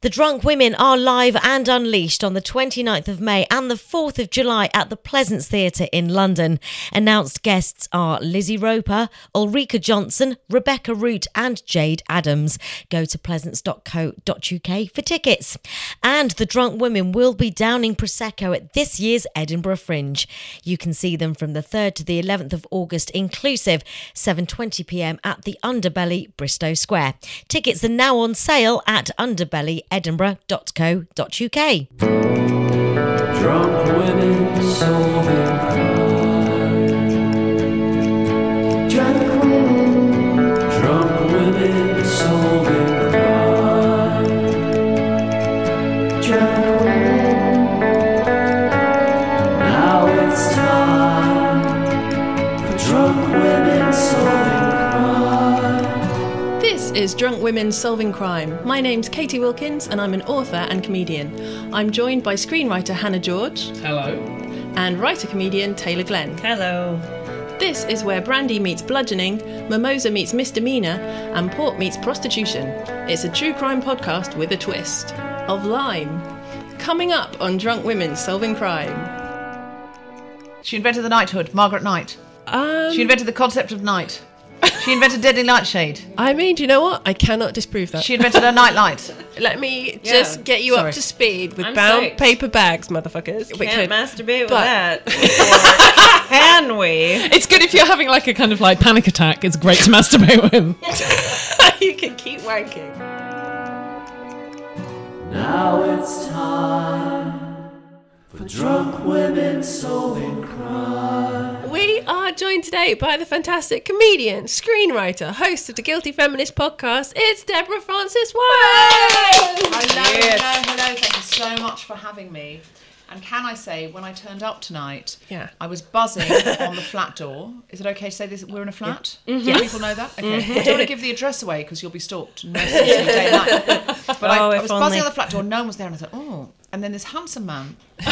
The Drunk Women are live and unleashed on the 29th of May and the 4th of July at the Pleasance Theatre in London. Announced guests are Lizzie Roper, Ulrika Jonsson, Rebecca Root, and Jade Adams. Go to pleasance.co.uk for tickets. And the Drunk Women will be downing Prosecco at this year's Edinburgh Fringe. You can see them from the 3rd to the 11th of August inclusive, 7.20pm at the Underbelly, Bristo Square. Tickets are now on sale at underbellyedinburgh.co.uk. Drunk women solving is Drunk Women Solving Crime. My name's Catie Wilkins and I'm an author and comedian. I'm joined by screenwriter Hannah George Hello. and writer comedian Taylor Glenn. Hello. This is where brandy meets bludgeoning, mimosa meets misdemeanor, and port meets prostitution. It's a true crime podcast with a twist of lime. Coming up on Drunk Women Solving Crime. She invented the knighthood, Margaret Knight. Um, She invented the concept of night. She invented deadly nightshade. I mean, do you know what? I cannot disprove that. She invented a night light. Let me just get you Sorry. up to speed with I'm bound psyched. paper bags, motherfuckers. We can't masturbate with but- that. Or can we? It's good if you're having like a kind of like panic attack. It's great to masturbate with. you can keep wanking. Now it's time for drunk women solving crime. We are joined today by the fantastic comedian, screenwriter, host of the Guilty Feminist podcast. It's Deborah Frances White. Hello, hello, hello. Thank you so much for having me. And can I say, when I turned up tonight, Yeah. I was buzzing on the flat door. Is it okay to say this? We're in a flat. Mm-hmm. Do people know that? Okay. Mm-hmm. I don't want to give the address away because you'll be stalked. No, seriously, day night. But I, Oh, I if was only. buzzing on the flat door. No one was there, and I thought, oh. And then this handsome man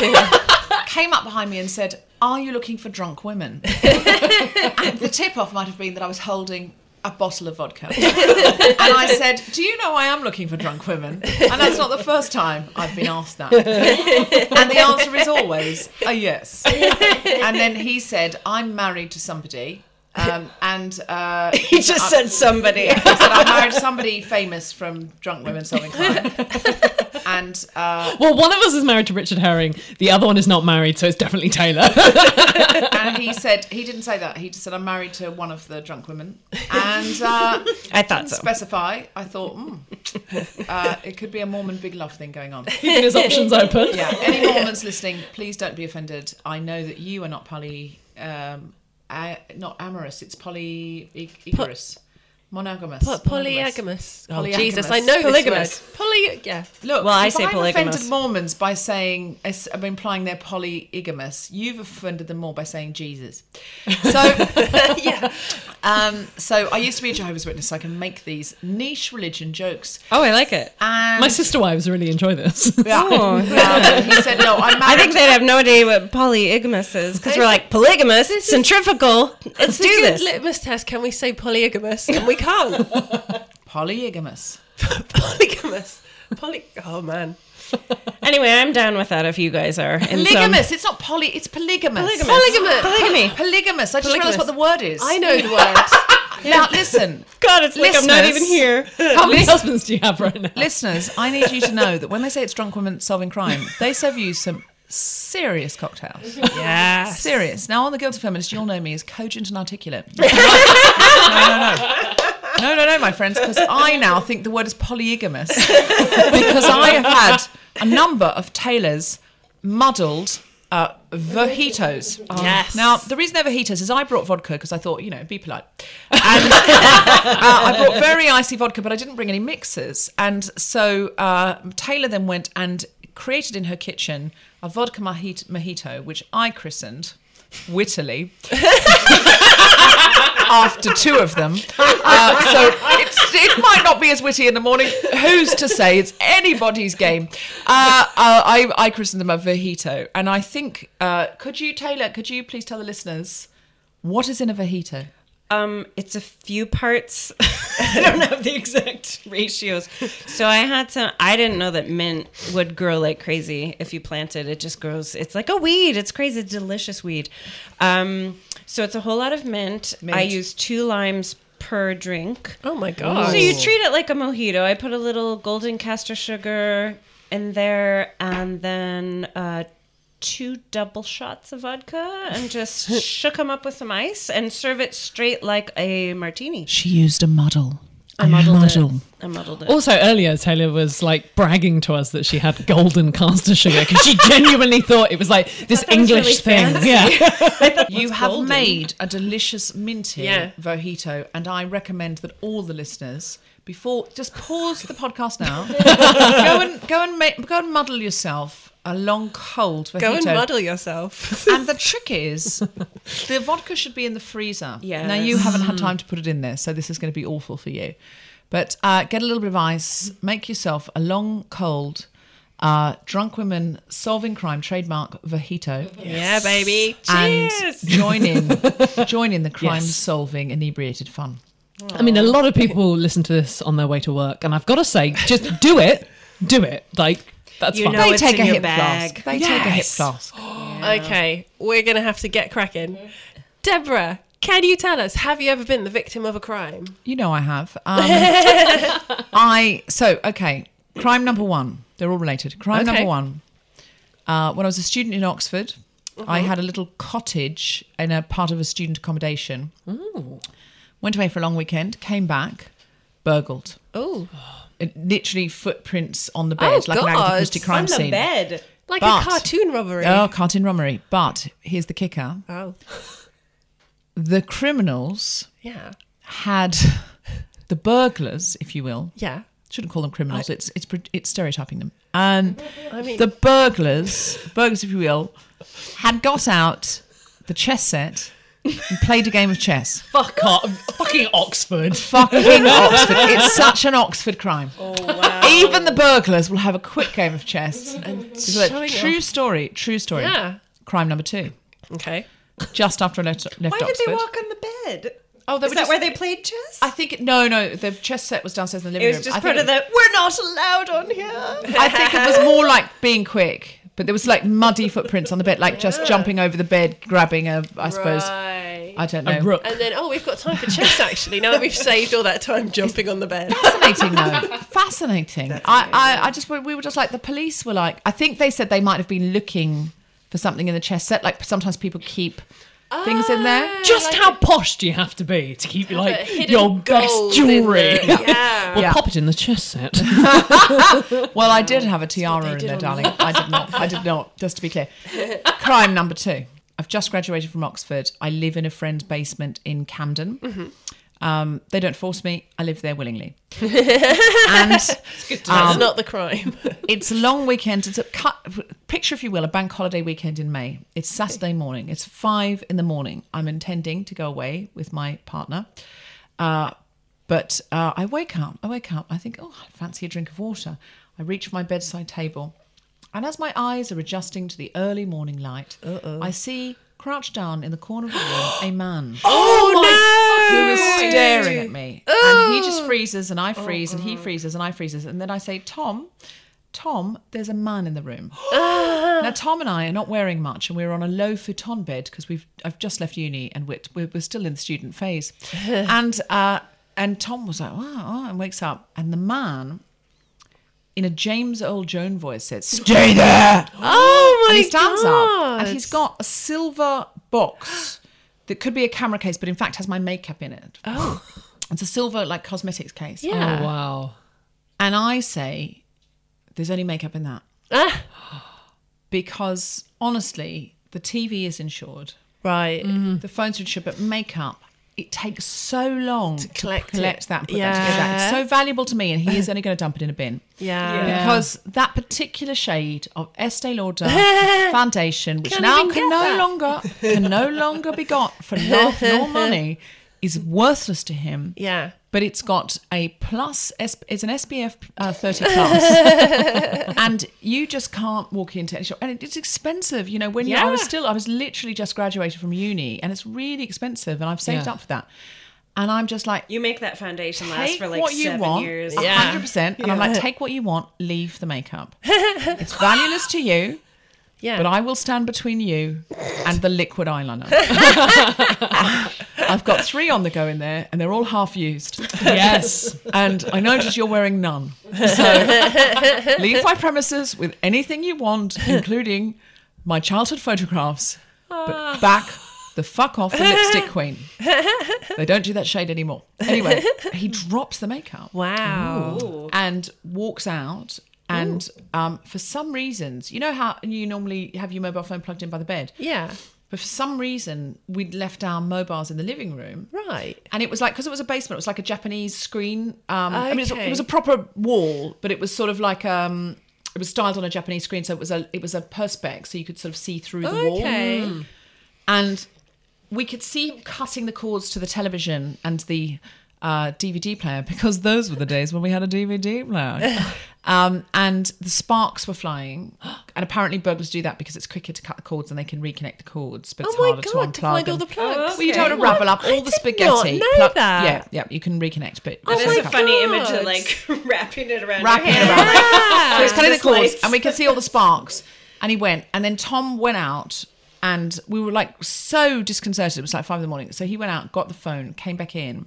came up behind me and said, "Are you looking for drunk women?" and the tip off might have been that I was holding a bottle of vodka. and I said, Do you know I am looking for drunk women? And that's not the first time I've been asked that. and the answer is always a yes. And then he said, I'm married to somebody. Um, and uh, He just said somebody. he said, I married somebody famous from Drunk Women Solving Crime. and uh, Well, one of us is married to Richard Herring. The other one is not married, so it's definitely Taylor. and he said he didn't say that. He just said I'm married to one of the drunk women, and uh, I thought didn't so. specify. I thought uh, it could be a Mormon big love thing going on. Keeping his options open. Yeah, any Mormons listening, please don't be offended. I know that you are not poly, um, uh, not amorous. It's polyamorous, monogamous, Po- polygamous. Oh, Polygamous. Jesus, I know Polygamous. this word. Poly, yeah. Look, Well, I if say I've polygamous. offended Mormons by saying, I'm implying they're polygamous. You've offended them more by saying Jesus. So, yeah. Um, so I used to be a Jehovah's Witness, so I can make these niche religion jokes. Oh, I like it. And My sister wives really enjoy this. yeah. Oh, Um, he said, "No, I'm I think they'd have no idea what polygamous is because we're like polygamous, centrifugal. Let's do this. litmus test. Can we say polygamous? And we can't. polygamous. polygamous. Poly. Oh man. Anyway, I'm down with that if you guys are. Polygamous. It's not poly. It's polygamous. Polygamous. Polygamy. Polygamy. Polygamous. I just realised Polygamous. what the word is. I know the word. Now listen, God, it's like I'm not even here. How many husbands do you have right now? listeners, I need you to know that when they say it's drunk women solving crime, they serve you some serious cocktails. Yeah. Serious. Now, on the Guilty Feminist, you'll know me as cogent and articulate. no, no, no. No, no, no, my friends, because I now think the word is polygamous because I have had a number of Taylor's muddled uh, vajitos. Yes. Now, the reason they're vajitos is I brought vodka because I thought, you know, be polite. And uh, I brought very icy vodka, but I didn't bring any mixers. And so uh, Taylor then went and created in her kitchen a vodka mojito, mojito which I christened wittily after two of them. Uh, so it's, it might not be as witty in the morning. Who's to say? It's anybody's game. Uh, uh, I, I christened them a vajito. And I think, uh, could you, Taylor, could you please tell the listeners what is in a vajito? Um, it's a few parts. I don't have the exact ratios. So I had to. I didn't know that mint would grow like crazy if you plant it. It just grows. It's like a weed. It's crazy. It's delicious weed. Um, so it's a whole lot of mint. I use two limes per drink. Oh my god. So you treat it like a mojito. I put a little golden castor sugar in there, and then uh, two double shots of vodka, and just shook them up with some ice, and serve it straight like a martini. She used a muddle. I muddled it. I muddled it. Also, earlier, Taylor was like bragging to us that she had golden caster sugar because she genuinely thought it was like this English really thing. fancy. Yeah. You have made a delicious minty Yeah. mojito, and I recommend that all the listeners, before just pause the podcast now, go and go and make, go and muddle yourself a long cold mojito. Go and muddle yourself. And the trick is, the vodka should be in the freezer. Yes. Now you haven't had time to put it in there, so this is going to be awful for you. But uh, get a little bit of ice. Make yourself a long cold. Uh, drunk women solving crime trademark vajito Yeah, baby. and Cheers. join in join in the crime Yes. solving inebriated fun. I mean, a lot of people listen to this on their way to work, and I've got to say, just do it. Do it. Like, that's You fine. know They it's take in a your hip bag. flask. They take a hip Yes. flask. Okay, we're gonna have to get cracking. Deborah, can you tell us? Have you ever been the victim of a crime? You know I have. Um, I so okay. Crime number one. They're all related. Crime Okay. number one. Uh, when I was a student in Oxford, I had a little cottage in a part of a student accommodation. Went away for a long weekend. Came back, burgled. Oh, It, literally footprints on the bed, Oh, like an God. Agatha Christie crime on the scene. bed. like But- a cartoon robbery. Oh, cartoon robbery. But here's the kicker: Oh, the criminals yeah, had the burglars, if you will. yeah. Shouldn't call them criminals. it's it's pre- it's stereotyping them. Um, I mean, the burglars, burglars, if you will, had got out the chess set and played a game of chess. Fuck off. Fucking Oxford. Fucking Oxford! It's such an Oxford crime. Oh wow. Even the burglars will have a quick game of chess. And showing true off. story. True story. Yeah. Crime number two. okay. Just after I left, left Why did Oxford. they walk on the bed? Oh, they Is were that just- where they played chess? I think no, no. The chess set was downstairs in the living room. it was room. just I part think of it- the. We're not allowed on here. I think it was more like being quick, but there was like muddy footprints on the bed, like just jumping over the bed, grabbing a, I suppose. Right. I don't A know. rook. And then, oh, we've got time for chess actually. Now that we've saved all that time jumping on the bed. Fascinating, though. Fascinating. I, I, I just, we were just like, the police were like, I think they said they might have been looking for something in the chess set. Like sometimes people keep things in there. Just how posh do you have to be to keep a like your gold best jewelry? the- yeah. Well, Yeah. pop it in the chess set. Well, I did have a tiara in there, darling. I did not. I did not. Just to be clear. Crime number two. I've just graduated from Oxford. I live in a friend's basement in Camden. Mm-hmm. Um, they don't force me. I live there willingly. and That's um, not the crime. it's a long weekend. It's a cut, picture, if you will, a bank holiday weekend in May. It's Saturday morning. It's five in the morning. I'm intending to go away with my partner. Uh, but uh, I wake up. I wake up. I think, oh, I fancy a drink of water. I reach for my bedside table. And as my eyes are adjusting to the early morning light, I see crouched down in the corner of the room a man oh was staring at me. And he just freezes and I freeze and he freezes and I freezes. And then I say, Tom, Tom, there's a man in the room. now Tom and I are not wearing much and we're on a low futon bed because we've I've just left uni and we're, we're, we're still in the student phase. and uh, and Tom was like, oh, oh, and wakes up and the man in a James Earl Jones voice says, Stay there. Oh my and he stands God. up and he's got a silver box that could be a camera case, but in fact has my makeup in it. Oh. It's a silver like cosmetics case. Yeah. Oh wow. And I say, there's only makeup in that. Ah. Because honestly, the TV is insured, Right. the phones are insured, but makeup, it takes so long to collect collect, that and put that together. Yeah. It's so valuable to me, and he is only going to dump it in a bin. Yeah. Because that particular shade of Estee Lauder foundation, which Can't now can no that. longer can no longer be got for love nor money, is worthless to him. Yeah. But it's got a plus. It's an SPF uh, 30 plus, and you just can't walk into any shop. And it's expensive. You know, when you, I was still, I was literally just graduated from uni, and it's really expensive. And I've saved Yeah. up for that. And I'm just like, You make that foundation last for like what you seven want, years. Yeah. hundred percent. And I'm like, take what you want, leave the makeup. it's valueless to you, Yeah. but I will stand between you and the liquid eyeliner. I've got three on the go in there, and they're all half used. Yes. And I notice you're wearing none. So leave my premises with anything you want, including my childhood photographs. But ah. back the fuck off the lipstick queen. They don't do that shade anymore. Anyway, he drops the makeup wow. and walks out. And um, for some reasons, you know how you normally have your mobile phone plugged in by the bed? Yeah. But for some reason, we'd left our mobiles in the living room. Right. And it was like, because it was a basement, it was like a Japanese screen. Um, I mean, it was, Okay. it was a proper wall, but it was sort of like, um, it was styled on a Japanese screen. So it was a, it was a perspex, so you could sort of see through the wall. Okay. And we could see him cutting the cords to the television and the uh, DVD player because those were the days when we had a DVD player. um, and the sparks were flying. And apparently burglars do that because it's quicker to cut the cords and they can reconnect the cords, but it's Oh my harder to God, unplug. to find all and- the plugs. Well, you don't want to What? ravel up all I the did spaghetti. not know that. Yeah, yeah, you can reconnect, but This it's a like- funny image of like wrapping it around wrapping your it hand. around. So he's cutting the cords, and we can see all the sparks. And he went, and then Tom went out, and we were like so disconcerted. It was like five in the morning. So he went out, got the phone, came back in,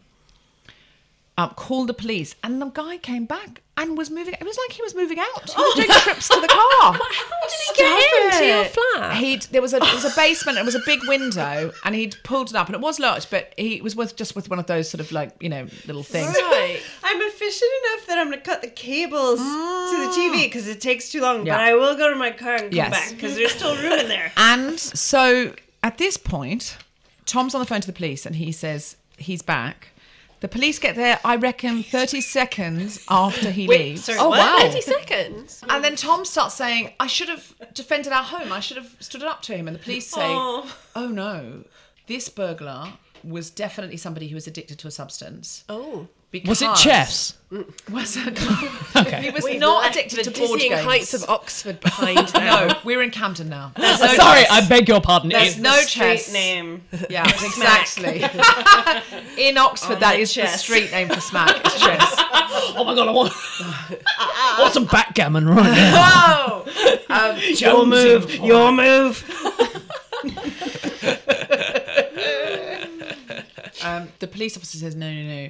um, called the police, and the guy came back and was moving. It was like he was moving out. He was doing trips to the car. How did he get into your flat? He'd there was a there was a basement. It was a big window, and he'd pulled it up, and it was locked, but he was with just with one of those sort of like you know little things. Right. I'm efficient enough that I'm going to cut the cables to the TV because it takes too long. Yeah. But I will go to my car and come Yes. back because there's still room in there. And so at this point, Tom's on the phone to the police and he says he's back. The police get there, I reckon, 30 seconds after he Wait, leaves. sorry, Oh, what? wow. 30 seconds. And then Tom starts saying, I should have defended our home. I should have stood up to him. And the police say, Oh. oh, no, this burglar was definitely somebody who was addicted to a substance. Oh. Because Was it chess? Was it? Okay. He was We've not addicted to board games. heights of Oxford behind no, we're in Camden now. Sorry, I beg your pardon. There's It- no Street chess. name. Yeah, exactly. In Oxford, On that the is the chess. street name for smack. It's chess. oh my god, I want, I want some backgammon right now. Oh, um, Your move. Your move. um, the police officer says no, no, no.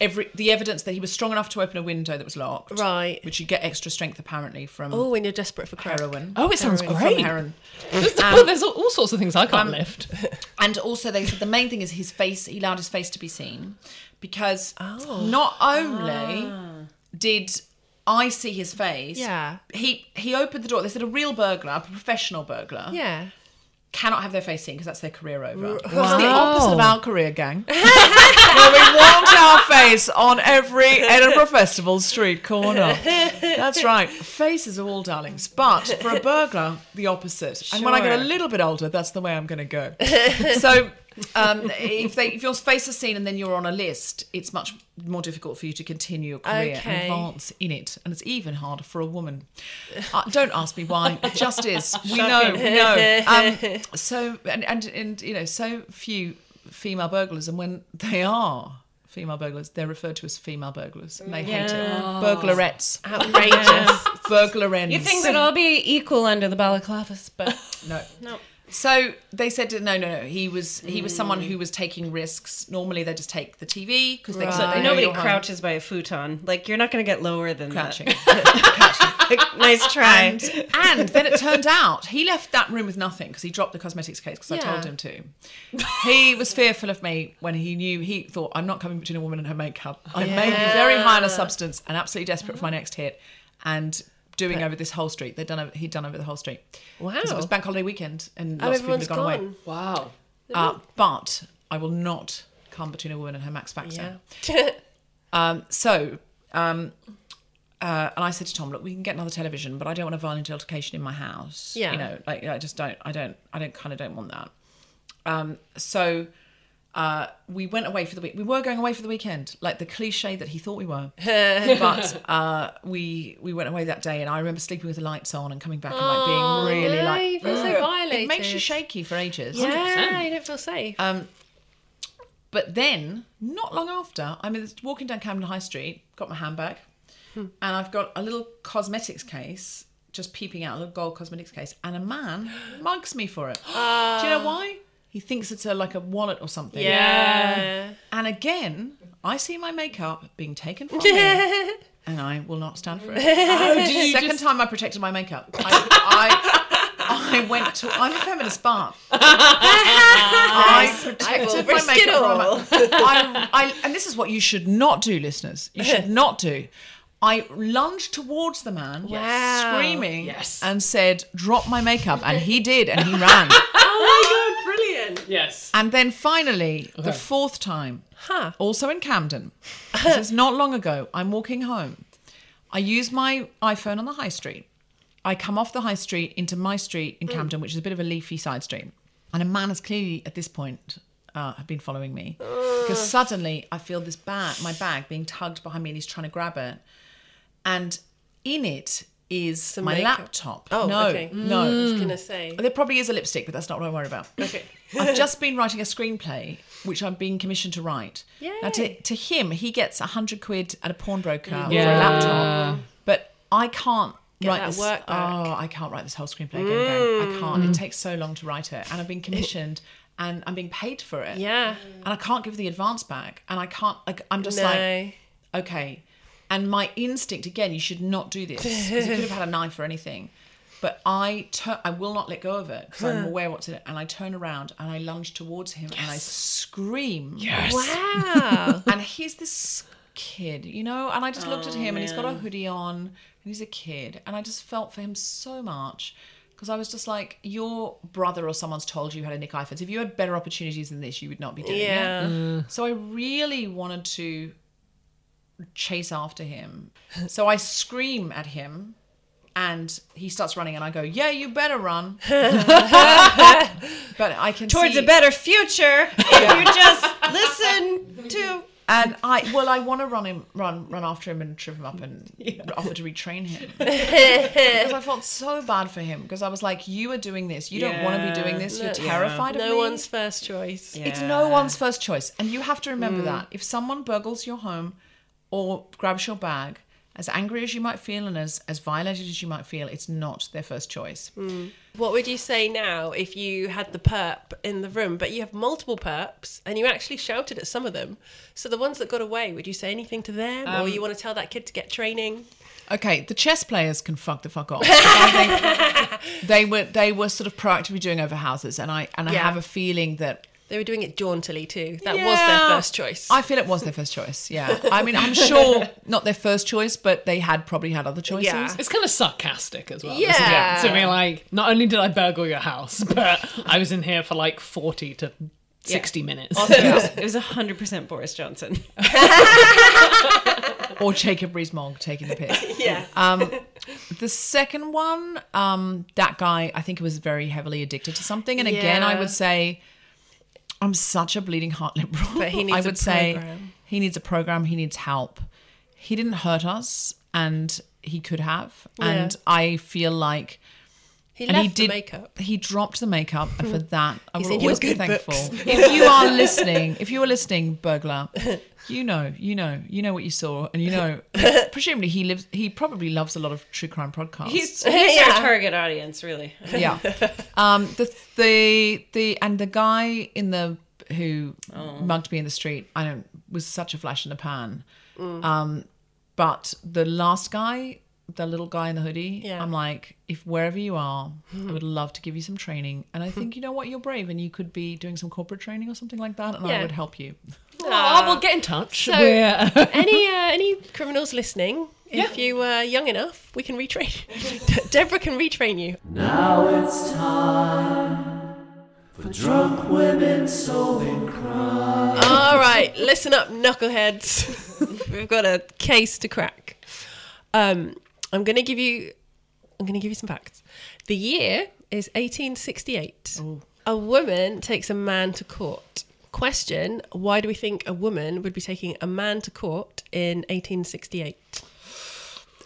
Every the evidence that he was strong enough to open a window that was locked, Right. Which you get extra strength apparently from Oh, when you're desperate for crack. heroin. Oh, it sounds Or from great. heroin. There's, well, there's all, all sorts of things I can't Um, lift. And also, they said the main thing is his face. He allowed his face to be seen because Oh. not only did I see his face, Yeah. he he opened the door. They said a real burglar, a professional burglar, Yeah. Cannot have their face seen because that's their career over. It's the opposite of our career, gang. Where we want our face on every Edinburgh Festival street corner. That's right. Faces are all darlings. But for a burglar, the opposite. And when I get a little bit older, that's the way I'm going to go. so um, if, they, if your face is seen and then you're on a list, it's much more difficult for you to continue your career Okay. and advance in it. And it's even harder for a woman. Uh, don't ask me why. It just is. We know. We know. Um, so and, and and you know so few female burglars, and when they are female burglars, they're referred to as female burglars, and they hate it. Burglarettes, Outrageous. burglarens. You think they'd all be equal under the balaclavas, but No. No. So they said no, no, no. He was he was someone who was taking risks. Normally they just take the TV because they, Right. they know nobody you're home. crouches by a futon. Like you're not going to get lower than crouching. that. nice try. and, and then it turned out he left that room with nothing because he dropped the cosmetics case because I Yeah. told him to. He was fearful of me when he knew he thought I'm not coming between a woman and her makeup. I may be very high on a substance and absolutely desperate for my next hit, and doing over this whole street. They'd done over, he'd done over the whole street. Wow. Because it was bank holiday weekend and Oh, lots of people had everyone's gone, away. Wow. Uh, but I will not come between a woman and her Max Factor. Yeah. Um, so, um, uh, and I said to Tom, look, we can get another television, but I don't want a violent altercation in my house. Yeah. You know, like I just don't, I don't, I don't kind of don't want that. Um, so, uh, we went away for the week. We were going away for the weekend, like the cliche that he thought we were. but uh, we we went away that day, and I remember sleeping with the lights on and coming back and like Oh, being really no, like you feel so It makes you violated. shaky for ages. Yeah, you don't feel safe. Um, but then, not long after, I'm in- walking down Camden High Street, got my handbag, Hmm. and I've got a little cosmetics case just peeping out, a little gold cosmetics case, and a man mugs me for it. Do you know why? He thinks it's a, like a wallet or something. yeah. And again, I see my makeup being taken from me, and I will not stand for it. Second time I protected my makeup. I, I, I went to. I'm a feminist, but I protected my makeup. from my- I, I, and this is what you should not do, listeners. You should not do. I lunged towards the man, Wow. screaming, Yes. and said, "Drop my makeup," and he did, and he ran. oh my god, brilliant! Yes. And then finally, the fourth time, Huh. also in Camden. This is not long ago. I'm walking home. I use my iPhone on the high street. I come off the high street into my street in Camden, which is a bit of a leafy side street. And a man has clearly, at this point, uh, have been following me because suddenly I feel this bag, my bag, being tugged behind me, and he's trying to grab it. And in it is my makeup. laptop. Oh, no, okay. no. I was gonna say. There probably is a lipstick, but that's not what I worry about. Okay. I've just been writing a screenplay, which I'm being commissioned to write. Now, to, to him, he gets a hundred quid at a pawnbroker mm. for a laptop, but I can't write that this. work back. Oh, I can't write this whole screenplay again. I can't. It mm. takes so long to write it, and I've been commissioned. And I'm being paid for it. Yeah. And I can't give the advance back. And I can't, like, I'm just No. like, okay. And my instinct again, you should not do this because you could have had a knife or anything. But I turn, I will not let go of it because I'm aware what's in it. And I turn around and I lunge towards him and I scream. Yes. Wow. And he's this kid, you know. And I just looked at oh, him and he's got a hoodie on and he's a kid. And I just felt for him so much because I was just like, your brother or someone's told you how to nick iPhones. If you had better opportunities than this, you would not be doing it. yeah. Mm. So I really wanted to chase after him. So I scream at him and he starts running and I go, "Yeah, you better run." but I can Towards see, a better future, if you just listen to. and I well, I want to run him, run, run after him and trip him up and offer to retrain him because I felt so bad for him because I was like, "You are doing this. You don't want to be doing this. You're terrified of me. No one's first choice. It's no one's first choice. And you have to remember hmm. that. If someone burgles your home or grabs your bag as angry as you might feel and as as violated as you might feel, it's not their first choice. Hmm. What would you say now if you had the perp in the room, but you have multiple perps and you actually shouted at some of them? So the ones that got away, would you say anything to them, or um, you want to tell that kid to get training? Okay, the chess players can fuck the fuck off. They were they were sort of proactively doing over houses, and I and I Yeah. have a feeling that They were doing it jauntily too. That was their first choice. I feel it was their first choice. Yeah, I mean, I'm sure not their first choice, but they had probably had other choices. Yeah. It's kind of sarcastic as well. Yeah. Isn't it? To be like, not only did I burgle your house, but I was in here for like 40 to 60 minutes. Also, it was, 100% Boris Johnson. Or Jacob Rees-Mogg taking the piss. yeah. Um, the second one, um, that guy, I think he was very heavily addicted to something. And again, I would say, I'm such a bleeding heart liberal. But he needs I a would say he needs a program. He needs help. He didn't hurt us, and he could have. And I feel like. He and left he the did. makeup. He dropped the makeup, and for that, I He's will always be thankful. if you are listening, if you are listening, burglar, you know, you know, you know what you saw, and you know. presumably, he lives. He probably loves a lot of true crime podcasts. He's, he's Yeah. our target audience, really. yeah. Um, the the the and the guy in the who Oh. mugged me in the street, I don't was such a flash in the pan. Mm. Um, but the last guy, the little guy in the hoodie, Yeah. I'm like, if wherever you are, I would love to give you some training. And I think you know what, you're brave, and you could be doing some corporate training or something like that, and I would help you. Oh, well, get in touch. So- We're- any uh, any criminals listening? If you were young enough, we can retrain. Deborah can retrain you. Now it's time for drunk women solving crime. All right, listen up, knuckleheads. We've got a case to crack. Um, I'm going to give you. I'm going to give you some facts. The year is 1868. A woman takes a man to court. Question: Why do we think a woman would be taking a man to court in 1868?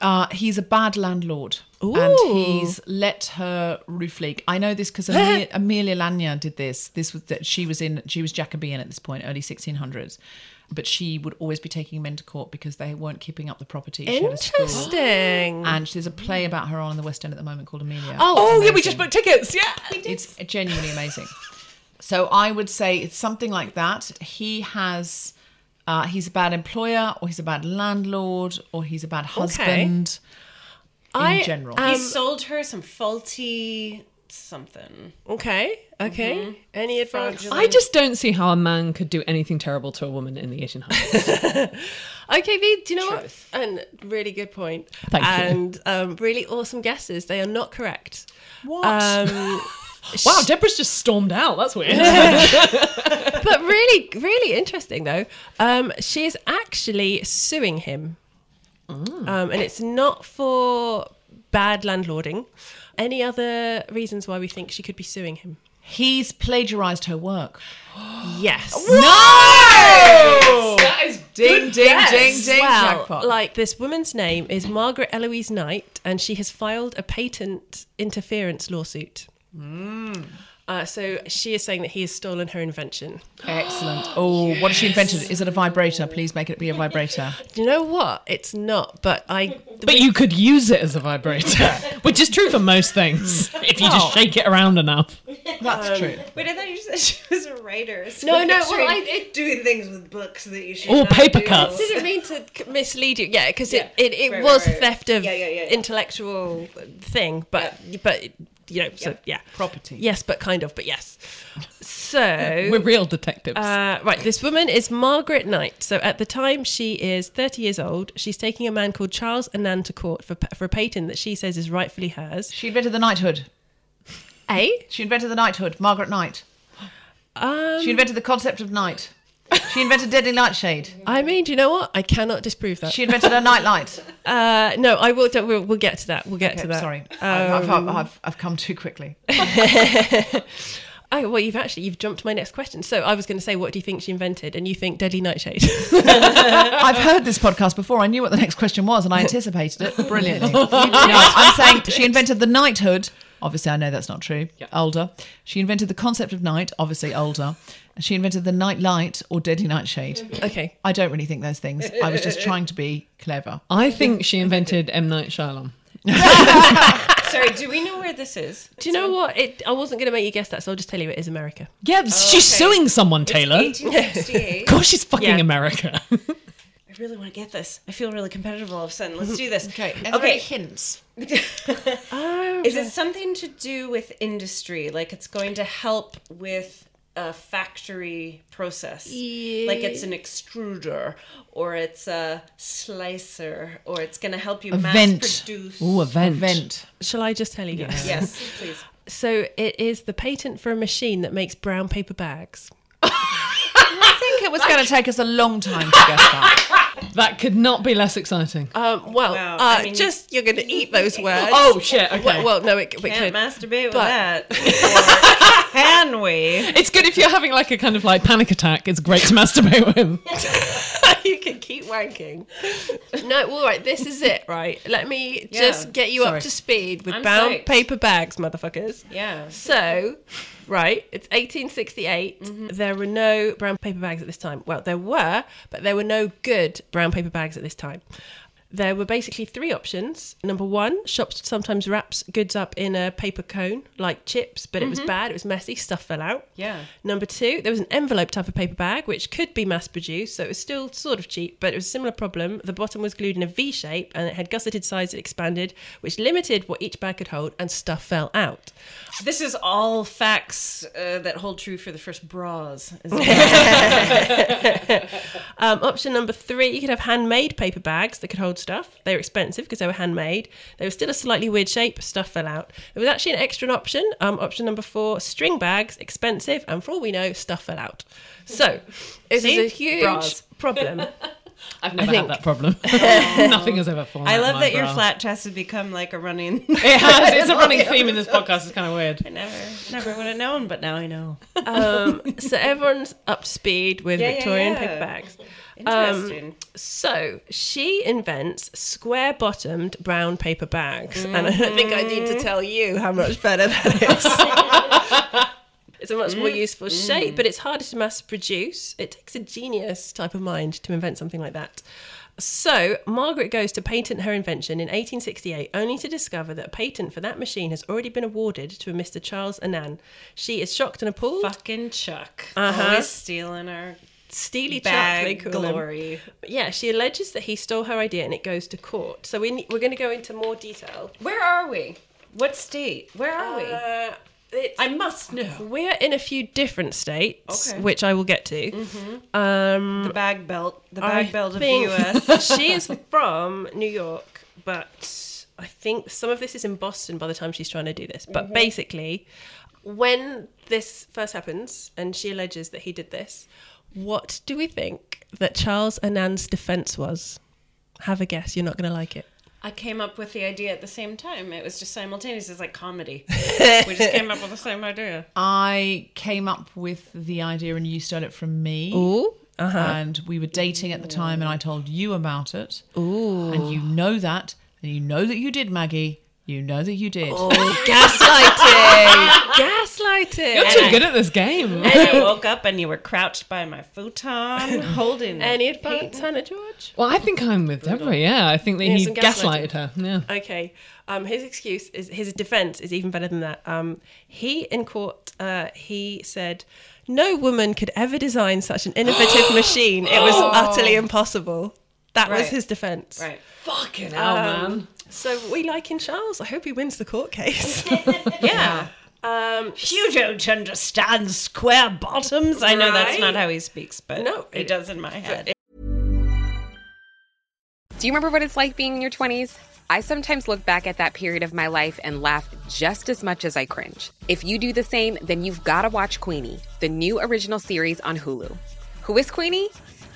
Uh, he's a bad landlord. And he's let her roof leak. I know this because Emilia, Emilia Lanyer did this. This was that she was in. She was Jacobean at this point, early 1600s, but she would always be taking men to court because they weren't keeping up the property. She had a. Interesting. And there's a play about her on in the West End at the moment called Emilia. Oh, oh, yeah, we just booked tickets. Yeah. it's genuinely amazing. So I would say it's something like that. He has, uh, he's a bad employer, or he's a bad landlord, or he's a bad husband. In I- general, um, he sold her some faulty something. Okay. Okay. Any advice? I just don't see how a man could do anything terrible to a woman in the 1800s. Okay, V, do you know Truth. what? And really good point. Thank you. and um, really awesome guesses. They are not correct. what? Um, wow, Deborah's just stormed out. That's weird. but really, really interesting though. Um, she is actually suing him, um, and it's not for bad landlording. Any other reasons why we think she could be suing him? He's plagiarized her work. Yes. No! That is ding, ding, ding, ding, Well, jackpot. like this woman's name is Margaret Eloise Knight, and she has filed a patent interference lawsuit. Mm. Uh, so she is saying that he has stolen her invention. Excellent. Oh, what has she invented? Is it a vibrator? Please make it be a vibrator. Do you know what? It's not, but I. but you could use it as a vibrator, which is true for most things if you just shake it around enough. That's true. Wait, I thought you said she was a writer. So No, no, well, I- it- doing things with books that you should. Or paper do. cuts. didn't mean to mislead you. Yeah, because it, it, it Right, was right, right. theft of Yeah, yeah, yeah, yeah. intellectual thing, but but you know, so yeah, Property. Yes, but kind of, but yes. So We're real detectives. Uh, right, this woman is Margaret Knight. So at the time, she is 30 years old. She's taking a man called Charles Annan to court for, for a patent that she says is rightfully hers. She invented the knighthood. A? She invented the knighthood. Margaret Knight. Um, She invented the concept of night. She invented deadly nightshade. I mean, do you know what? I cannot disprove that. She invented a nightlight. Uh, no, I will. Don't, we'll, we'll get to that. We'll get to that. sorry, I've, I've, I've, I've come too quickly. Oh, well, you've actually you've jumped to my next question. So I was going to say, what do you think she invented? And you think deadly nightshade. I've heard this podcast before. I knew what the next question was, and I anticipated it brilliantly. no, I'm saying she invented the knighthood Obviously, I know that's not true. Older. She invented the concept of night. Obviously, older. And she invented the night light or dirty nightshade. Okay. I don't really think those things. I was just trying to be clever. I think she invented M Night Shyamalan. Sorry, do we know where this is? Do you know what? It, I wasn't going to make you guess that, so I'll just tell you it is America. Yeah, oh, she's suing someone, Taylor. 1868. Of course, she's fucking Yeah. America. I really want to get this. I feel really competitive all of a sudden. Let's do this. Okay. Any Okay. hints? Oh, is it something to do with industry? Like it's going to help with a factory process? Like it's an extruder or it's a slicer or it's going to help you A mass vent. produce. Ooh, a vent. Vent. Shall I just tell you? guys? Yes, please. So it is the patent for a machine that makes brown paper bags. I think it was going to take us a long time to guess that. That could not be less exciting. Um, well, Wow, uh, I mean, just you're going to eat those words. Oh shit! Okay. well, well, no, it, we Can't could. masturbate with but- that. Or can we? it's good if you're having like a kind of like panic attack. It's great to masturbate with. you can keep wanking. No, all right, this is it, right? Let me Yeah, just get you sorry. up to speed with I'm brown psyched. paper bags, motherfuckers. Yeah. So, right, it's 1868. Mm-hmm. There were no brown paper bags at this time. Well, there were, but there were no good brown paper bags at this time. There were basically three options. Number one, shops sometimes wraps goods up in a paper cone, like chips, but it was bad, it was messy, stuff fell out. Mm-hmm. Yeah. Number two, there was an envelope type of paper bag, which could be mass produced, so it was still sort of cheap, but it was a similar problem. The bottom was glued in a V shape and it had gusseted sides that expanded, which limited what each bag could hold, and stuff fell out. This is all facts uh, that hold true for the first bras. Um, option number three, you could have handmade paper bags that could hold stuff. They were expensive because they were handmade. They were still a slightly weird shape. Stuff fell out. There was actually an extra option. Um, option number four, string bags, expensive, and for all we know, stuff fell out. So this See? is a huge Bras. problem. I've never think- had that problem. Nothing has ever fallen. I out of love my that your bra. flat chest has become like a running. It has. It's a running theme in this podcast. It's kind of weird. I never, never would have known, but now I know. Um, so everyone's up to speed with Yeah, yeah, Victorian yeah. paper bags. Interesting. Um, so she invents square bottomed brown paper bags. And I don't think I need to mm. tell you how much better that is. it's a much more mm. useful mm. shape, but it's harder to mass produce. It takes a genius type of mind to invent something like that. So, Margaret goes to patent her invention in 1868, only to discover that a patent for that machine has already been awarded to a Mr. Charles Annan. She is shocked and appalled. Fucking Chuck. Uh-huh. Always stealing our Steely bag Chuck, they call him. glory. Yeah, she alleges that he stole her idea and it goes to court. So we, ne- we're going to go into more detail. Where are we? What state? Where are we? Uh, it's, I must know. we're in a few different states, Okay. which I will get to. Um, The bag belt. The I bag belt of the U.S. she is from New York, but I think some of this is in Boston by the time she's trying to do this. Mm-hmm. But basically, when this first happens and she alleges that he did this, what do we think that Charles Annan's defense was? Have a guess. You're not going to like it. I came up with the idea at the same time. It was just simultaneous. It's like comedy. we just came up with the same idea. I came up with the idea and you stole it from me. Ooh. Uh-huh. And we were dating at the time and I told you about it. Ooh. And you know that. And you know that you did, Maggie. You know that you did. Gaslighting. Gaslighting. You're too good at this game. And I woke up and you were crouched by my futon, holding it. Any advice, Hannah George? Well, I think I'm with Deborah. Yeah, I think that Yeah, he some gaslighted her. Yeah. Okay. Um, his excuse is his defense is even better than that. Um, he in court, uh, he said, "No woman could ever design such an innovative machine. It was utterly impossible." That was Right. his defense. right. Fucking hell, man. So we like in Charles. I hope he wins the court case. Yeah. um, You don't understand square bottoms. I know that's not how he speaks, but No, he it- does in my head. Do you remember what it's like being in your 20s? I sometimes look back at that period of my life and laugh just as much as I cringe. If you do the same, then you've got to watch Queenie, the new original series on Hulu. Who is Queenie?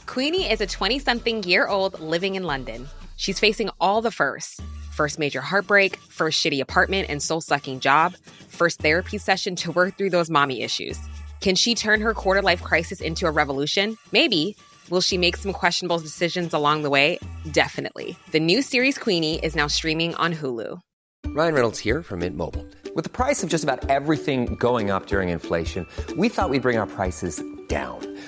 Queenie is a 20 something year old living in London. She's facing all the firsts first major heartbreak, first shitty apartment and soul sucking job, first therapy session to work through those mommy issues. Can she turn her quarter life crisis into a revolution? Maybe. Will she make some questionable decisions along the way? Definitely. The new series Queenie is now streaming on Hulu. Ryan Reynolds here from Mint Mobile. With the price of just about everything going up during inflation, we thought we'd bring our prices down.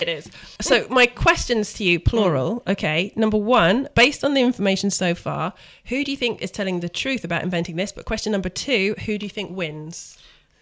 It is. So my questions to you, plural. Okay. Number one, based on the information so far, who do you think is telling the truth about inventing this? But question number two, who do you think wins?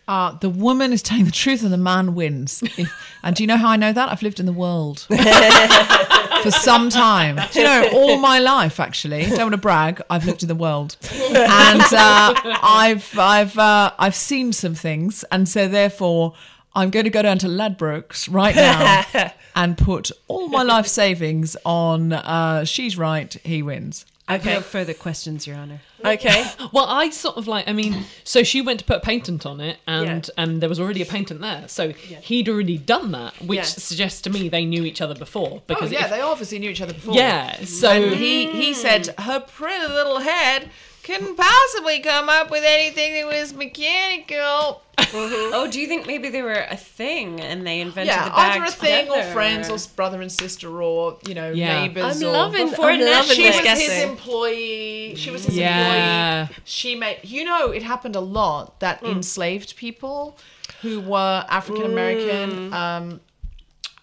Uh, the woman is telling the truth and the man wins. If- and do you know how I know that? I've lived in the world for some time. Do you know, all my life, actually. Don't want to brag. I've lived in the world. And uh, I've, I've, uh, I've seen some things. And so, therefore, I'm going to go down to Ladbrokes right now and put all my life savings on uh, she's right, he wins. I've further questions, Your Honour. Okay. Well, I sort of like. I mean, so she went to put a patent on it, and Yeah. and there was already a patent there, so he'd already done that, which Yeah. suggests to me they knew each other before. Oh Because yeah, if- they obviously knew each other before. Yeah, so- and he he said her pretty little head couldn't possibly come up with anything that was mechanical. Oh, do you think maybe they were a thing and they invented yeah, the bag either a thing or together, friends or- or brother and sister or you know Yeah. neighbors. I'm or loving- Before I'm loving she this was his employee. She was his Yeah. employee. She made. You know, it happened a lot that enslaved people who were African American um,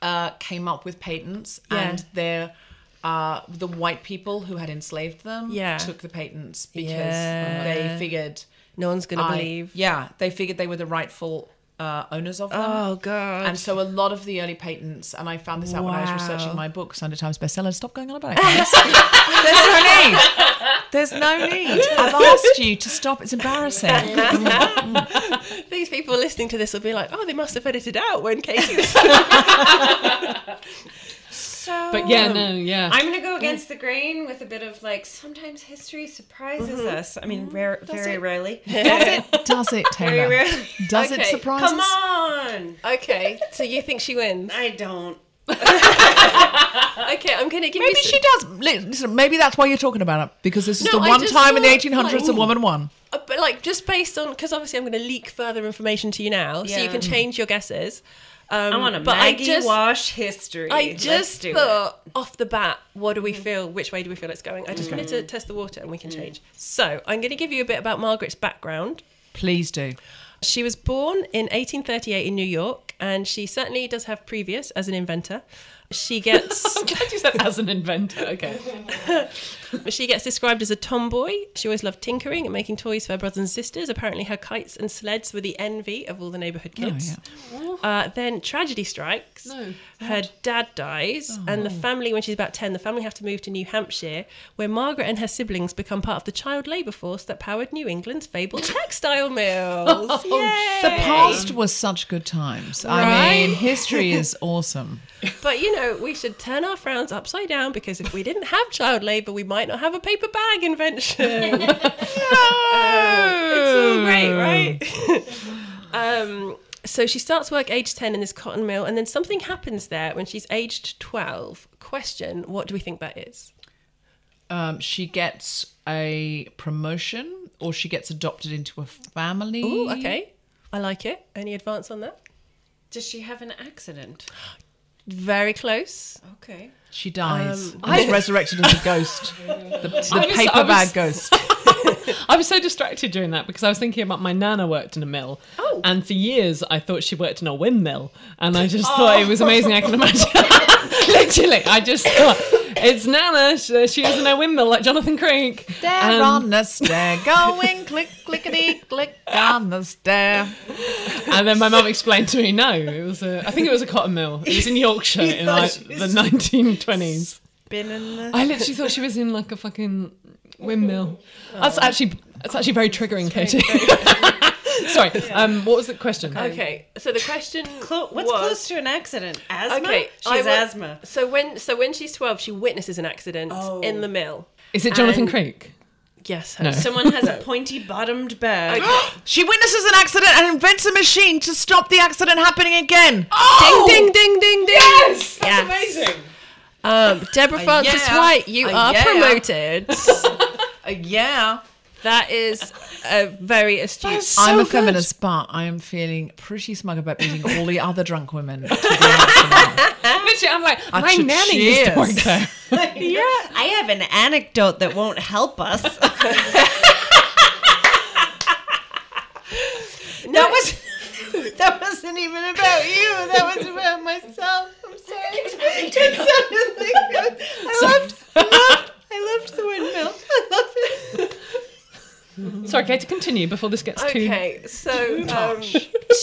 uh, came up with patents, Yeah. and their uh, the white people who had enslaved them Yeah. took the patents because Yeah. they figured No one's gonna believe. Yeah, they figured they were the rightful uh, owners of them. Oh god. And so a lot of the early patents, and I found this out when I was researching my book, Sunday Times bestseller. Stop going on about it. There's no need. There's no need. I've asked you to stop. It's embarrassing. These people listening to this will be like, oh, they must have edited out when Katie was. So, But yeah, no, yeah. I'm gonna go against the grain with a bit of like sometimes history surprises us. I mean, rare, very it. rarely. Does it? Does it, Very Taylor? rarely. Does it surprise Come us? Come on. okay, so you think she wins? I don't. Okay, I'm gonna give Maybe you. she does. Listen, maybe that's why you're talking about it because this is No, the one time in the 1800s like- a woman won. Uh, but like just based on because obviously I'm going to leak further information to you now, so you can change your guesses. Um, I want to but Maggie I just, wash history. I Let's just do it. off the bat, what do we mm. feel? Which way do we feel it's going? I just mm. wanted to test the water, and we can mm. change. So I'm going to give you a bit about Margaret's background. Please do. She was born in 1838 in New York, and she certainly does have previous as an inventor. She gets I'm glad you said as an inventor. Okay. she gets described as a tomboy. She always loved tinkering and making toys for her brothers and sisters. Apparently, her kites and sleds were the envy of all the neighborhood kids. uh, then tragedy strikes. No, Her dad dies, and the family, when she's about 10, the family have to move to New Hampshire, where Margaret and her siblings become part of the child labour force that powered New England's fabled textile mills. Yay! The past was such good times. I mean, history is awesome. But you know, we should turn our frowns upside down because if we didn't have child labour, we might not have a paper bag invention. it's all great, right? um, so she starts work age 10 in this cotton mill, and then something happens there when she's aged 12. Question What do we think that is? Um, she gets a promotion or she gets adopted into a family. Ooh, okay. I like it. Any advance on that? Does she have an accident? Very close. Okay. She dies. Um, and is resurrected as a ghost. The, the was- paper was- bag ghost. I was so distracted during that because I was thinking about my nana worked in a mill. Oh. And for years I thought she worked in a windmill. And I just thought it was amazing. I can imagine. Literally, I just thought, it's Nana. Uh, she, she was in a windmill like Jonathan Creek. There And- um, on the stair, going click, clickety, click on the stair. And then my mum explained to me, no, it was a, I think it was a cotton mill. It was in Yorkshire in like the 1920s. The. I literally thought she was in like a fucking windmill. That's actually that's actually very triggering, Katie. Sorry. Um, what was the question? Okay, so the question Clo- what's was, close to an accident? Asthma. Okay, She's I asthma. So when so when she's twelve, she witnesses an accident Oh. in the mill. Is it Jonathan and- Creek? Yes. No. Someone has a pointy bottomed bag. She witnesses an accident and invents a machine to stop the accident happening again. Oh! Ding ding ding ding ding. Yes. That's amazing. Um, Deborah Uh, Frances yeah. White, you Uh, are yeah. promoted. Uh, yeah. That is a very astute. I'm a feminist, but I am feeling pretty smug about beating all the other drunk women to the. Literally, I'm like, I my should nanny used to work there. yeah. I have an anecdote that won't help us. that was that wasn't even about you. That was about myself. I'm sorry. It sounded like I loved, I loved, I loved the windmill. I loved it. Sorry, Kate, to continue before this gets too. Okay, so um,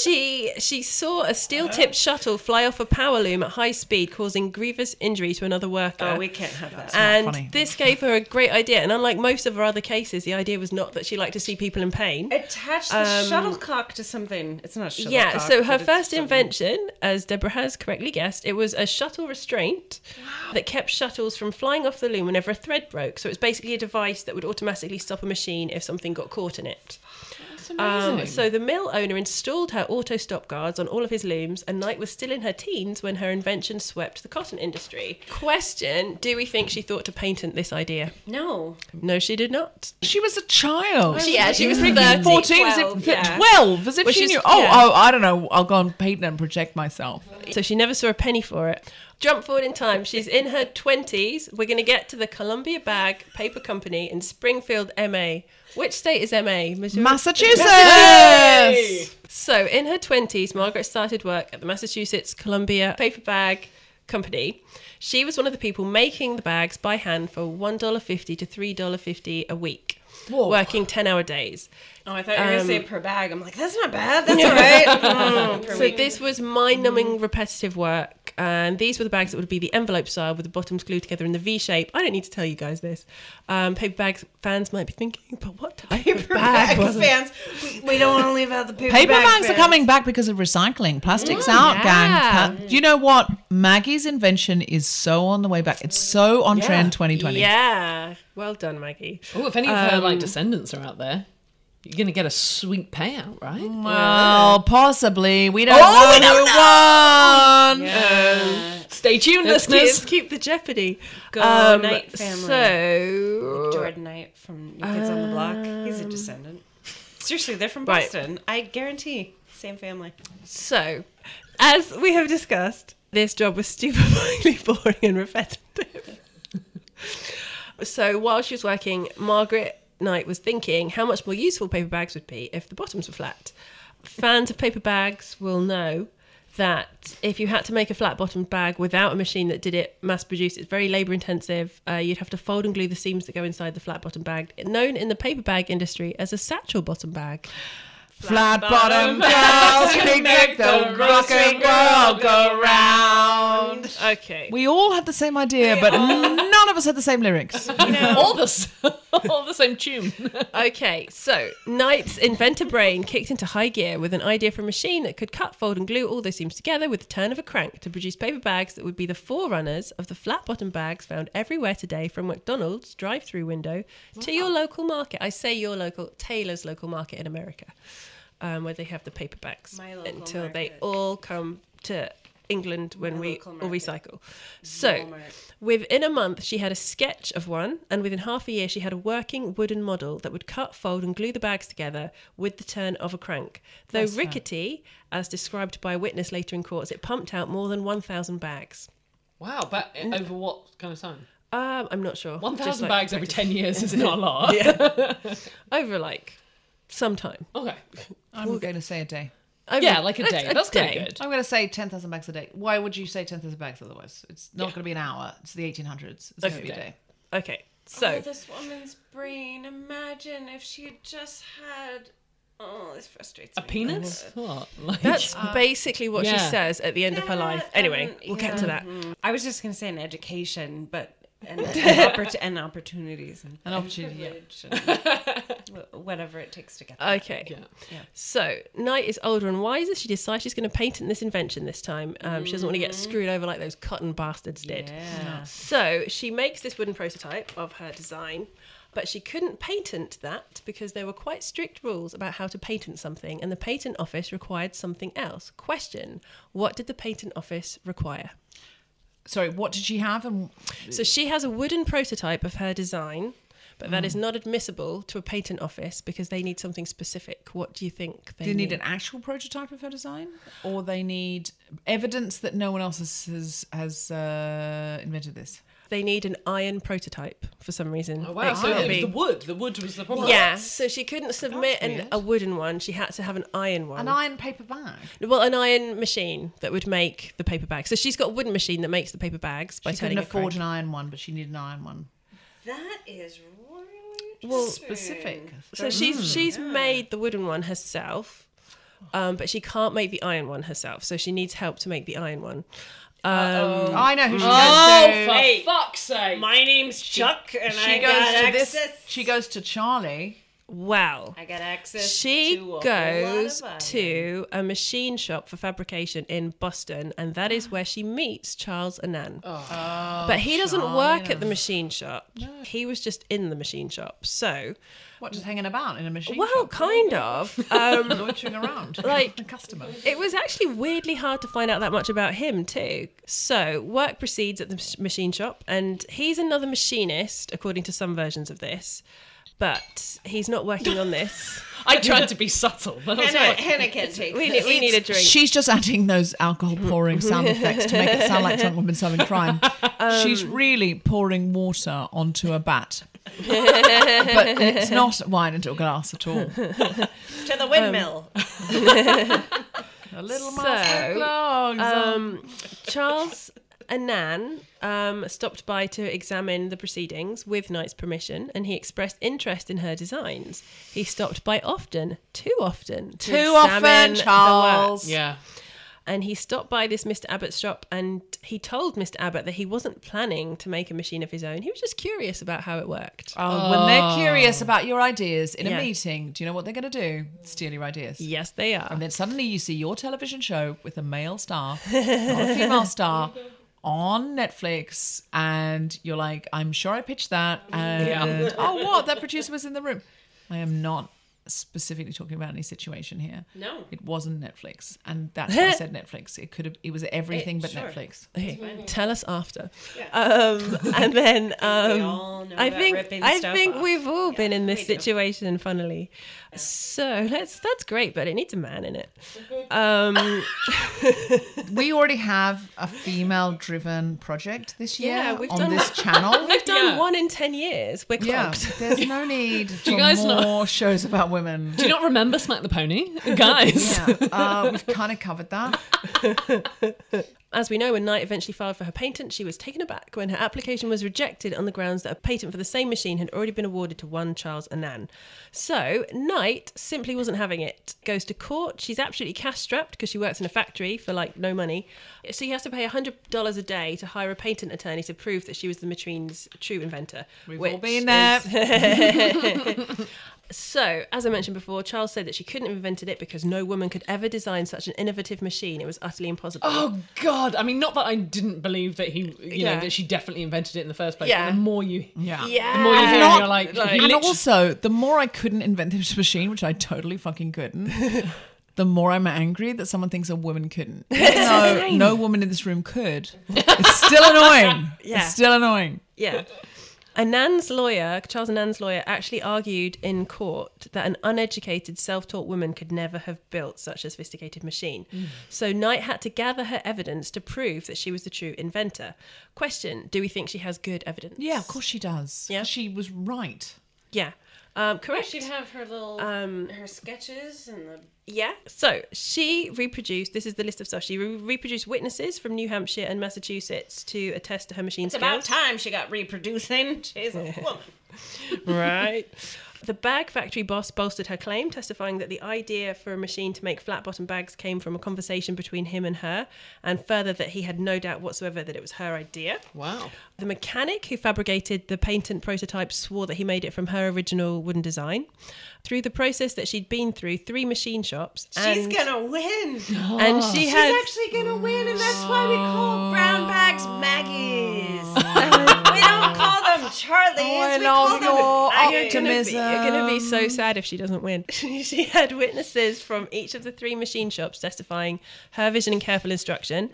she she saw a steel-tipped shuttle fly off a power loom at high speed, causing grievous injury to another worker. Oh, we can't have that. and funny. this gave her a great idea. And unlike most of her other cases, the idea was not that she liked to see people in pain. Attach the Um, shuttlecock to something. It's not a shuttlecock. Yeah, so her but it's first something. invention, as Deborah has correctly guessed, it was a shuttle restraint that kept shuttles from flying off the loom whenever a thread broke. So it's basically a device that would automatically stop a machine if something got caught in it. Um, so the mill owner installed her auto stop guards on all of his looms, and Knight was still in her teens when her invention swept the cotton industry. Question: Do we think she thought to patent this idea? No. No, she did not. She was a child. Yeah, she was freaking 13, 14, as if 12, yeah. 12, as if Well, she knew. Oh, yeah. oh, I don't know. I'll go and patent and project myself. So she never saw a penny for it. Jump forward in time. She's in her 20s. We're going to get to the Columbia Bag Paper Company in Springfield, MA. Which state is MA? Missouri? Massachusetts. So, in her 20s, Margaret started work at the Massachusetts Columbia Paper Bag Company. She was one of the people making the bags by hand for $1.50 to $3.50 a week, working 10 hour days. Oh, I thought you were going to say Um, per bag. I'm like, that's not bad. That's all right. Mm, So week. this was mind-numbing, repetitive work, and these were the bags that would be the envelope style with the bottoms glued together in the V shape. I don't need to tell you guys this. Um, paper bags fans might be thinking, but what type of paper bag bag was it? fans. We, we don't want to leave out the paper, Paper bag bags are coming back because of recycling. Plastics out, gang. Pa- Do you know what? Maggie's invention is so on the way back. It's so on trend 2020. Yeah, well done, Maggie. Oh, if any of her like Um, descendants are out there, you're gonna get a sweet payout, right? Well, possibly. We don't Oh, know we don't who won. Um, Stay tuned, Let's keep, listeners. let's keep the jeopardy. Go Um, Knight family. So Jordan Knight from New Kids on the Block. He's a descendant. Seriously, they're from Right. Boston. I guarantee. Same family. So, as we have discussed, this job was stupefyingly boring and repetitive. so, while she was working, Margaret Knight was thinking how much more useful paper bags would be if the bottoms were flat. Fans of paper bags will know that if you had to make a flat bottomed bag without a machine that did it mass produced, it's very labour intensive. Uh, you'd have to fold and glue the seams that go inside the flat bottom bag, known in the paper bag industry as a satchel bottom bag. Flat bottom girls can make the rock and roll go round. Okay. We all had the same idea, but none of us had the same lyrics. all the s- all the same tune. Okay, so Knight's inventor brain kicked into high gear with an idea for a machine that could cut, fold, and glue all those seams together with the turn of a crank to produce paper bags that would be the forerunners of the flat bottom bags found everywhere today from McDonald's drive through window to your local market. I say your local, Taylor's local market in America, um, where they have the paper bags My local until they all come to England when My we all recycle. So, Walmart. within a month, she had a sketch of one, and within half a year, she had a working wooden model that would cut, fold, and glue the bags together with the turn of a crank. Though Bless her. rickety, as described by a witness later in court, it pumped out more than 1,000 bags. Wow, but over what kind of time? Um, I'm not sure. Thousand like- bags every ten years is not a lot. Yeah. Over like some time. Okay. I'm going to say a day. Over- Yeah, like a day. That's pretty good. I'm going to say 10,000 bags a day. Why would you say 10,000 bags otherwise? It's not going to be an hour. It's the 1800s. It's going to Okay. be a day. Okay, so. oh, this woman's brain. Imagine if she had just had. Oh, this frustrates A me. penis? What? Like, That's basically what she Yeah. says at the end of her life. Anyway, Um, we'll get to that. mm. I was just going to say an education, but and, and, oppor- and opportunities and, An opportunity, yeah. privilege and wh- whatever it takes to get there. Okay. Yeah. So Knight is older and wiser. She decides she's going to patent this invention this time. Um, She doesn't want to get screwed over like those cotton bastards did. Yeah. So she makes this wooden prototype of her design. But she couldn't patent that because there were quite strict rules about how to patent something, and the patent office required something else. Question What did the patent office require? Sorry, what did she have? And So she has a wooden prototype of her design, but that is Mm. not admissible to a patent office because they need something specific. What do you think they do they need an actual prototype of her design, or they need evidence that no one else has has, has uh, invented this? They need an iron prototype for some reason. Oh, wow. It So it was be- the wood. The wood was the problem. Yeah, so she couldn't submit an, a wooden one. She had to have an iron one. An iron paper bag. Well, an iron machine that would make the paper bags. So she's got a wooden machine that makes the paper bags by She turning couldn't it afford crank. an iron one, but she needed an iron one. That is really Well, Specific. So she's she's made the wooden one herself, um, but she can't make the iron one herself. So she needs help to make the iron one. Um, I know who she Oh, goes to. for Hey. fuck's sake! My name's Chuck, and she I goes got to this. She goes to Charlie. Well, I got access. she to a whole lot goes to a machine shop for fabrication in Boston, and that is where she meets Charles Annan. Oh, but he doesn't Charlie work at the machine shop. He was just in the machine shop. So, What, just hanging about in a machine shop? well, shop? kind of. Um, Loitering around. like- a customer. It was actually weirdly hard to find out that much about him too. So work proceeds at the machine shop, and he's another machinist, according to some versions of this. But he's not working on this. I tried to be subtle, but I was Hannah, like, Hannah can't take We need, we need a drink. She's just adding those alcohol pouring mm-hmm. sound effects to make it sound like drunk women solving crime. She's um, really pouring water onto a bat. but it's not wine into a glass at all. to the windmill. Um, a little So, master clogs. Um. um, Charles Annan um, stopped by to examine the proceedings with Knight's permission, and he expressed interest in her designs. He stopped by often, too often, to Too often, examine the work. Charles. yeah. and he stopped by this Mr. Abbott's shop and he told Mr. Abbott that he wasn't planning to make a machine of his own. He was just curious about how it worked. Oh, when they're curious about your ideas in Yeah. a meeting, do you know what they're going to do? Steal your ideas. Yes, they are. And then suddenly you see your television show with a male star, not a female star, on Netflix, and you're like, I'm sure I pitched that. And oh, what? That producer was in the room. I am not specifically talking about any situation here. No. It wasn't Netflix. And that's why I said Netflix. It could have, it was everything but sure. Netflix. Okay, tell us after. Um, and then um, I think I think off. we've all been in this we do. situation, funnily. So let's that's great, but it needs a man in it. Um, We already have a female driven project this year Yeah, we've on done- this channel. we've done Yeah. one in ten years. We're Yeah, clocked. there's no need for you guys more know- shows about women. Do you not remember Smack the Pony, guys? Yeah, uh, we've kind of covered that. As we know, when Knight eventually filed for her patent, she was taken aback when her application was rejected on the grounds that a patent for the same machine had already been awarded to one Charles Annan. So Knight simply wasn't having it. Goes to court. She's absolutely cash strapped because she works in a factory for like no money. So he has to pay hundred dollars a day to hire a patent attorney to prove that she was the machine's true inventor. We've all been there. is- So, as I mentioned before, Charles said that she couldn't have invented it because no woman could ever design such an innovative machine. It was utterly impossible. Oh God! I mean, not that I didn't believe that he, you Yeah. know, that she definitely invented it in the first place. Yeah. But the more you, Yeah. Yeah. the more you hear, Not- you're like, he and literally- also, the more I couldn't invent this machine, which I totally fucking couldn't, the more I'm angry that someone thinks a woman couldn't. Even though no woman in this room could. It's still annoying. Yeah. It's still annoying. Yeah. Annan's lawyer, Charles Annan's lawyer, actually argued in court that an uneducated, self taught woman could never have built such a sophisticated machine. Mm. So Knight had to gather her evidence to prove that she was the true inventor. Question Do we think she has good evidence? Yeah, of course she does. Yeah. She was right. Yeah. Um, correct. She'd have her little Um, her sketches and the Yeah. So she reproduced, this is the list of stuff. She re- reproduced witnesses from New Hampshire and Massachusetts to attest to her machine It's skills. about time she got reproducing. She's a woman. right. The bag factory boss bolstered her claim, testifying that the idea for a machine to make flat bottom bags came from a conversation between him and her, and further that he had no doubt whatsoever that it was her idea. wow. The mechanic who fabricated the patent prototype swore that he made it from her original wooden design. Through the process that she'd been through, three machine shops. She's and, gonna win. And she She's had. actually gonna win, and that's why we call brown bags Maggies. Charlie. Oh, I love call your I- You're be, you're gonna be so sad if she doesn't win. she had witnesses from each of the three machine shops testifying her vision and careful instruction.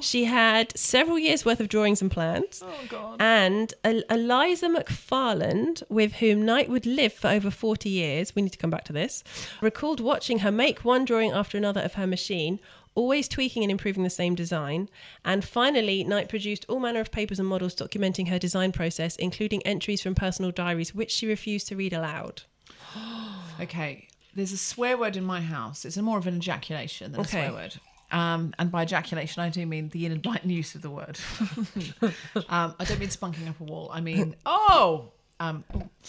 She had several years worth of drawings and plans. Oh God! And Eliza McFarland, with whom Knight would live for over 40 years, we need to come back to this, recalled watching her make one drawing after another of her machine. Always tweaking and improving the same design. And finally, Knight produced all manner of papers and models documenting her design process, including entries from personal diaries, which she refused to read aloud. Okay, there's a swear word in my house. It's more of an ejaculation than Okay. a swear word. Um, and by ejaculation, I do mean the inadvertent use of the word. um, I don't mean spunking up a wall. I mean, oh, um,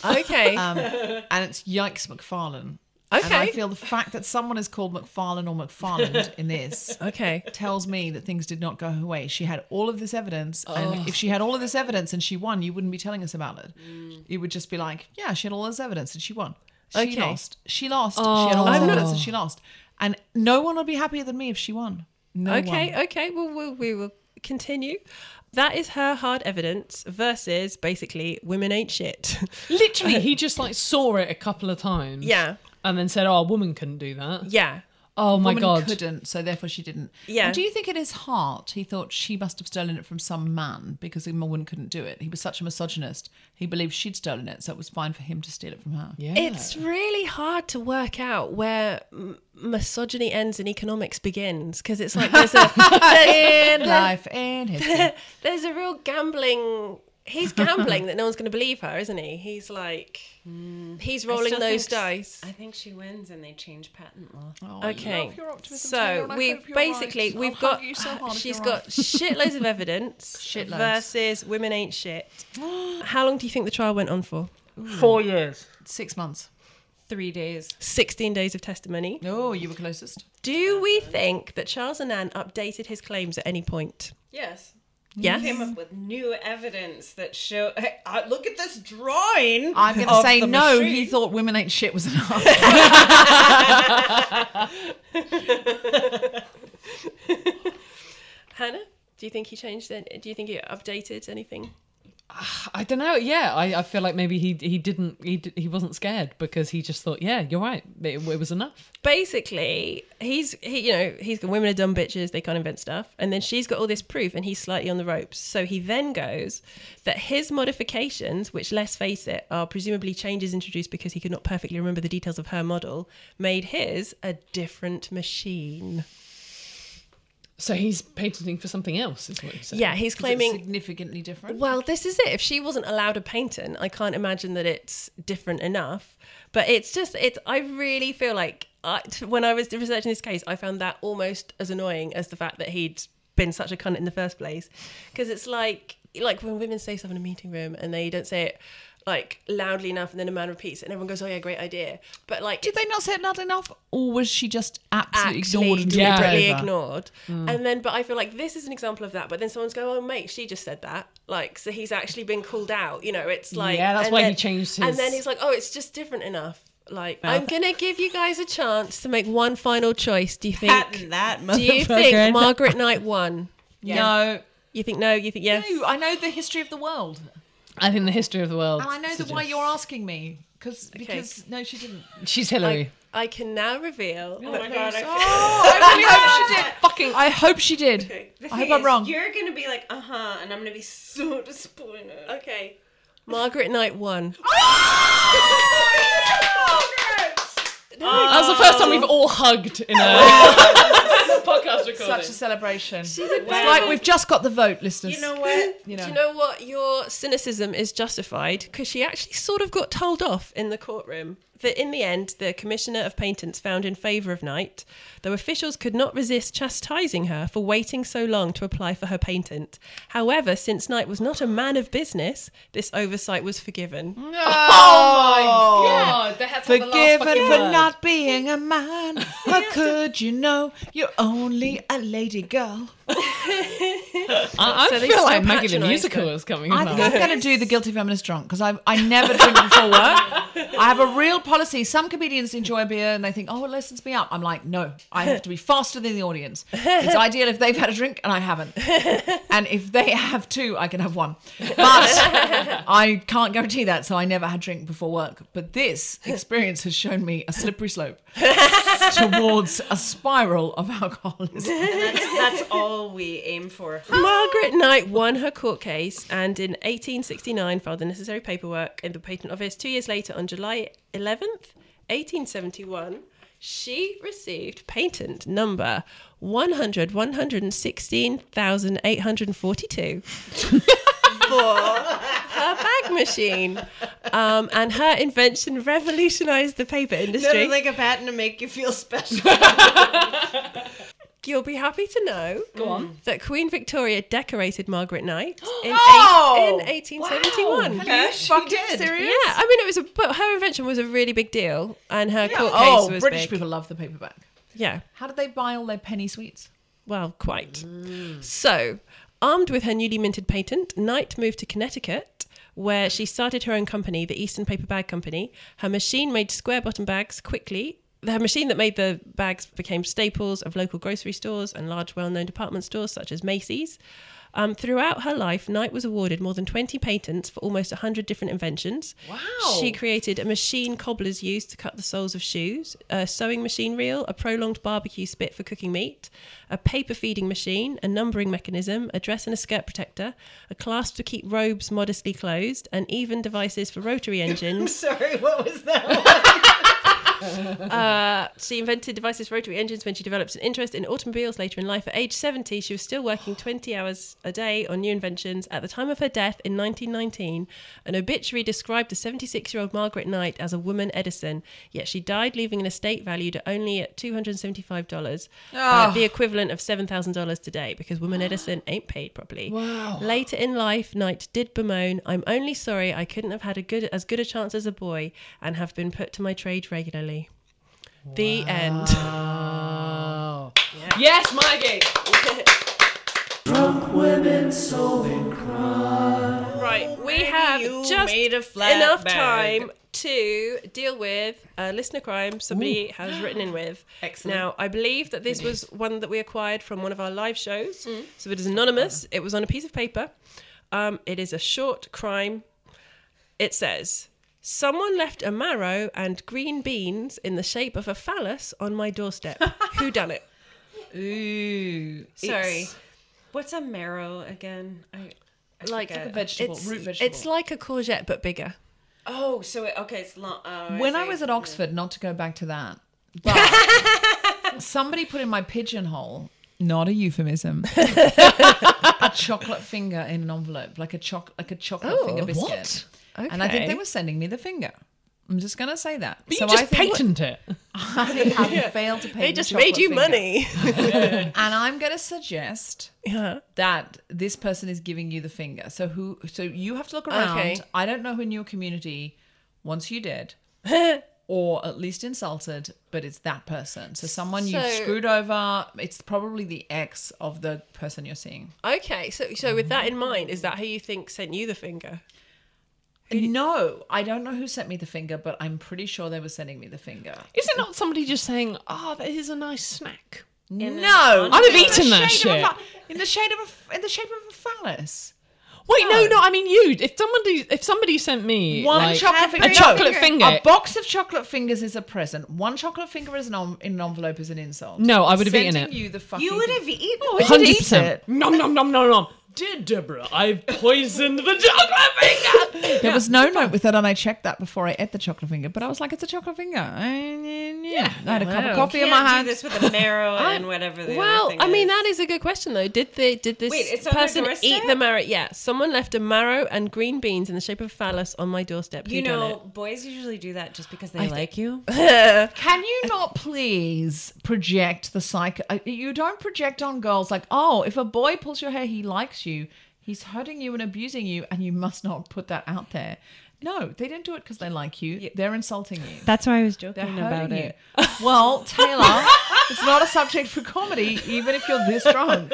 Okay. um, and it's yikes McFarlane. And I feel the fact that someone is called McFarlane or McFarland in this Okay. tells me that things did not go her way. She had all of this evidence, and oh. if she had all of this evidence and she won, you wouldn't be telling us about it. You would just be like, "Yeah, she had all this evidence and she won." She Okay. lost. She lost. She had all this I'm not- evidence and she lost. And no one would be happier than me if she won. No Okay. one. Okay. Well, we'll, we will continue. That is her hard evidence versus basically women ain't shit. Literally, he just like saw it a couple of times. Yeah. And then said, "Oh, a woman couldn't do that." yeah. Oh my Woman god. couldn't, so therefore she didn't. Yeah. And do you think in his heart he thought she must have stolen it from some man because a woman couldn't do it? He was such a misogynist. He believed she'd stolen it, so it was fine for him to steal it from her. Yeah. It's really hard to work out where m- misogyny ends and economics begins because it's like there's a there's, In life, in history. there's a real gambling. He's gambling that no one's going to believe her, isn't he? He's like hmm. he's rolling those dice. I think she wins and they change patent law. Oh, I Okay, love your optimism, so we've basically right. we've I'll got hug you so hard if got right. shitloads of evidence Shitloads. versus women ain't shit. How long do you think the trial went on for? four years. Six months. Three days. 16 days of testimony. No, you were closest. Do we think that Charles Annan updated his claims at any point? Yes. Yes. He came up with new evidence that show. Hey, uh, look at this drawing. I'm going to say no. machine. He thought women ain't shit was enough. Hannah, do you think he changed it? Do you think he updated anything? I don't know. Yeah, I, I feel like maybe he he didn't he he wasn't scared because he just thought, yeah, you're right. It, it was enough. Basically, he's he you know he's got women are dumb bitches. They can't invent stuff, and then she's got all this proof, and he's slightly on the ropes. So he then goes that his modifications, which let's face it, are presumably changes introduced because he could not perfectly remember the details of her model, made his a different machine. So he's patenting for something else, is what he's saying. Yeah, he's claiming significantly different. Well, this is it. If she wasn't allowed a patent, I can't imagine that it's different enough. But it's just, it's. I really feel like I, t- when I was researching this case, I found that almost as annoying as the fact that he'd been such a cunt in the first place. Because it's like, like when women say stuff in a meeting room and they don't say it like loudly enough, and then a man repeats it, and everyone goes, "Oh yeah, great idea." But like, Did they not say it loud enough, or was she just absolutely ignored and deliberately talked over? ignored. Hmm. And then, but I feel like this is an example of that. But then someone's going, "Oh, mate, she just said that." Like, so he's actually been called out. You know, it's like Yeah, that's and why he then- changed And then he's like, "Oh, it's just different enough." Like, Well, I'm gonna give you guys a chance to make one final choice. Do you think? Patent that, do you think Margaret Knight won? No, You think no? You think yes? no. I know the history of the world, I think the history of the world. and I know the why you're asking me because because no, she didn't. She's Hillary. I can now reveal. Oh my god! I Oh, I really hope she did. Fucking, I hope she did. The I thing hope I'm wrong. You're gonna be like, uh huh, and I'm gonna be so disappointed. Okay, Margaret Knight won. That was the first time we've all hugged in a podcast recording. Such a celebration. It's did like we've just got the vote, listeners. You know what? You know. Do you know what? Your cynicism is justified because she actually sort of got told off in the courtroom. That in the end, the Commissioner of Patents found in favour of Knight, though officials could not resist chastising her for waiting so long to apply for her patent. However, since Knight was not a man of business, this oversight was forgiven. Oh, my God, they had to have the last Forgiven for word. not being a man. How could you know you're only a lady girl? I, I So they feel still like Maggie the patronised musical her. is coming I about. think I'm going to do the guilty feminist drunk because I I never drink before work. I have a real policy. Some comedians enjoy a beer and they think, oh, it lessens me up. I'm like, no, I have to be faster than the audience. It's ideal if they've had a drink and I haven't. And if they have two, I can have one. But I can't guarantee that, so I never had drink before work. But this experience has shown me a slippery slope towards a spiral of alcoholism. that's, that's all we aim for. Margaret Knight won her court case and in 1869 filed the necessary paperwork in the Patent Office. Two years later, on July 11th, 1871, she received patent number 100 116,842 for her bag machine. Um, and her invention revolutionized the paper industry. Nothing like a patent to make you feel special. You'll be happy to know Go on. Mm. that Queen Victoria decorated Margaret Knight in, Oh! eight, in 1871. Wow. Are you fucking serious? Yeah, I mean it was a but her invention was a really big deal, and her court oh, case Oh, was British big. people love the paperback. Yeah, How did they buy all their penny sweets? well, quite. Mm. So, armed with her newly minted patent, Knight moved to Connecticut, where she started her own company, the Eastern Paper Bag Company. Her machine made square bottom bags quickly. Her machine that made the bags became staples of local grocery stores and large, well known department stores such as Macy's. Um, throughout her life, Knight was awarded more than 20 patents for almost 100 different inventions. Wow. She created a machine cobblers used to cut the soles of shoes, a sewing machine reel, a prolonged barbecue spit for cooking meat, a paper feeding machine, a numbering mechanism, a dress and a skirt protector, a clasp to keep robes modestly closed, and even devices for rotary engines. Sorry, what was that? Uh, she invented devices for rotary engines when she developed an interest in automobiles later in life. At age 70, she was still working 20 hours a day on new inventions. At the time of her death in 1919, an obituary described the 76 year old Margaret Knight as a woman Edison, yet she died leaving an estate valued at only at $275, uh, the equivalent of $7,000 today, because woman Edison ain't paid properly. Wow. Later in life, Knight did bemoan, I'm only sorry I couldn't have had a good as good a chance as a boy and have been put to my trade regularly. The end. Yes, Maggie. Drunk women solving crime. Right, we have you just made a flat enough bag. time to deal with a listener crime somebody has written in with. Excellent. Now, I believe that this was one that we acquired from one of our live shows. Mm. So it is anonymous. It was on a piece of paper. Um, it is a short crime. It says, Someone left a marrow and green beans in the shape of a phallus on my doorstep. Who done it? Ooh. Sorry. It's- What's a marrow again? I, I Like forget. a vegetable, it's, root vegetable. it's like a courgette but bigger. Oh, so it, okay, it's long. Oh, when I see. was at Oxford, not to go back to that, but somebody put in my pigeonhole, not a euphemism, a chocolate finger in an envelope, like a choc, like a chocolate Oh, finger biscuit. what? And I think they were sending me the finger. I'm just gonna say that. But so you just I think patent it. I have failed to pay. They just made you finger. money. And I'm gonna suggest yeah. that this person is giving you the finger. So who? So you have to look around. Okay. I don't know who in your community wants you dead, or at least insulted, but it's that person. So someone you've screwed over. It's probably the ex of the person you're seeing. Okay, so so with that in mind, is that who you think sent you the finger? No, I don't know who sent me the finger, but I'm pretty sure they were sending me the finger. Is it not somebody just saying, "Oh, that is a nice snack"? No, I'd have eaten that shade a shit. in the shade of a f- in the shape of a phallus. Wait, no, no. I mean, you. If somebody, if somebody sent me One like, chocolate finger. a chocolate finger, A box of chocolate fingers is a present. One chocolate finger is an en- in an envelope is an insult. No, I would have eaten Sending it. You the fucking. You would have oh, eaten. Oh, I did hundred eat percent. it. Nom nom nom nom nom. Dear Deborah, I've poisoned the chocolate finger. There was no note with it, and I checked that before I ate the chocolate finger. But I was like, it's a chocolate finger. I, yeah, I had a cup of coffee You in my can't do hand. this with the marrow and whatever the well, other thing I mean is. that is a good question though. Did the did this Wait, it's on their person doorstep? eat the marrow? Yeah, someone left a marrow and green beans in the shape of a phallus on my doorstep. Who You done know, boys usually do that just because they thi- like you. Can you not please project the psych? uh, You don't project on girls like, oh, if a boy pulls your hair, he likes you. He's hurting you and abusing you, and you must not put that out there. No, they didn't do it because they like you. They're insulting you. That's why I was They're joking hurting about you. it. Well, Taylor, It's not a subject for comedy, even if you're this drunk.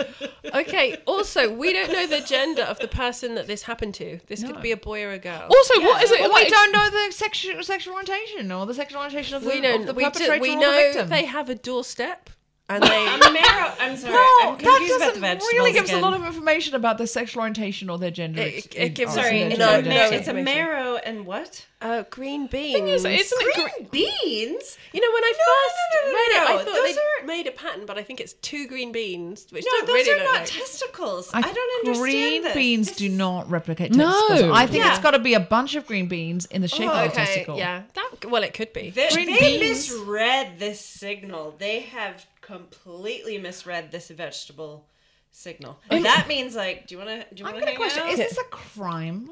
Okay. Also, we don't know the gender of the person that this happened to. This could be a boy or a girl. Also, what is it? But like- we don't know the sexual sexual orientation or the sexual orientation of the, we don't. of the we, do, we or the know victim. they have a doorstep, and they. Marrow. I'm sorry. No, I'm that confused about doesn't the vegetables really gives us a lot of information about their sexual orientation or their gender. It- ex- it gives Sorry, it's, No, a, gender no, it's a marrow and what? Uh, green beans. thing is, isn't it green? beans? You know, when I No, first no, no, no, read it, I thought they are- made a pattern, but I think it's two green beans, which No, don't those really are not like. testicles. I I don't understand Green this. beans This do not replicate No. testicles. I think Yeah. it's got to be a bunch of green beans in the shape Oh, of a okay, testicle. yeah. That well, it could be. They, Green they beans. misread this signal. They have completely misread this vegetable signal. that means like, do you want to? Do you I'm want to going to question: out? Is this a crime?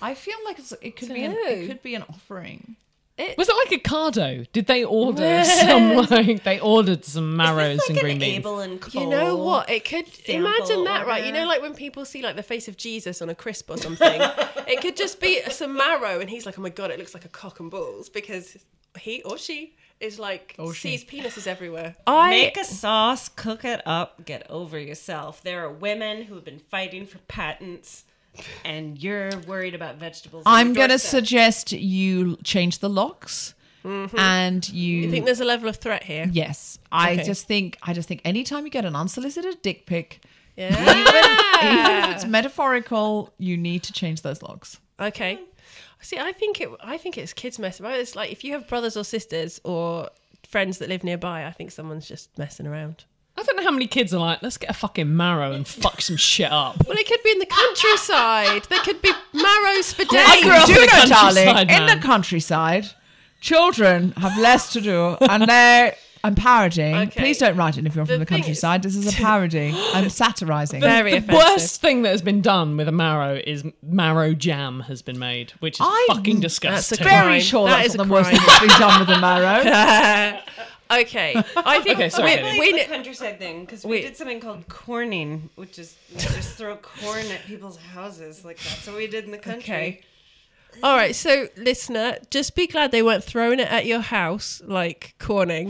I feel like it's, it could be an, it could be an offering. Was it like a cardo? Did they order some like they ordered some Is marrows like and green an beans? Abel and You know what? It could imagine that, right? You know, like when people see like the face of Jesus on a crisp or something. it could just be some marrow, and he's like, "Oh my god, it looks like a cock and balls," because he or she is like oh, sees penises everywhere. I Make a sauce, cook it up, get over yourself. There are women who have been fighting for patents, and you're worried about vegetables. I'm going to doorstep. suggest you change the locks, mm-hmm. and you. you think there's a level of threat here? Yes, I Okay. just think I just think anytime you get an unsolicited dick pic, Yeah. even if it's metaphorical, you need to change those locks. Okay. See, I think it. I think it's kids messing about. It's like if you have brothers or sisters or friends that live nearby. I think someone's just messing around. I don't know how many kids are like, let's get a fucking marrow and fuck some shit up. Well, it could be in the countryside. There could be marrows for days. I grew up do in the know, darling, countryside, in the countryside, children have less to do, and they're. I'm parodying. Okay. Please don't write it if you're The from the thing is- countryside. This is a parody. I'm satirizing. Very the offensive. worst thing that has been done with a marrow is marrow jam has been made, which is I- fucking That's a disgusting. crime. Very sure That that's is not a the worst thing that's been done with a marrow. Okay, I think Okay, sorry, we, Katie. we, Wait, the countryside thing because we Wait. did something called corning, which is you just throw corn at people's houses. Like that's what we did in the country. Okay. All right, so listener, just be glad they weren't throwing it at your house like corning.